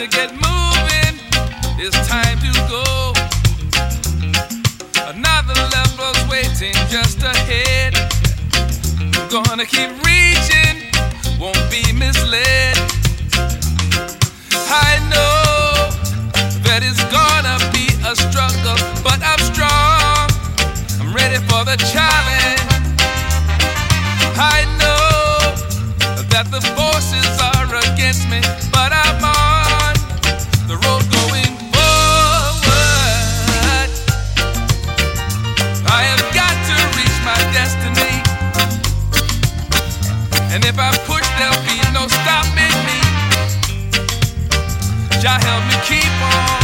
to get moving. It's time to go. Another level's waiting just ahead. Gonna keep reaching, won't be misled. I know that it's gonna be a struggle, but I'm strong. I'm ready for the challenge. I know that the forces are against me, but I'm. Jah help me keep on.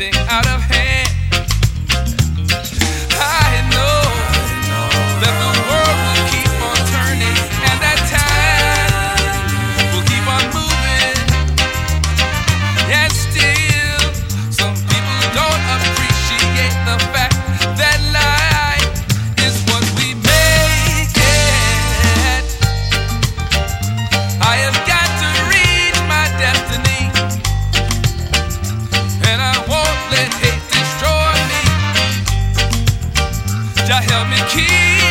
Getting out of hand. Jah help me keep.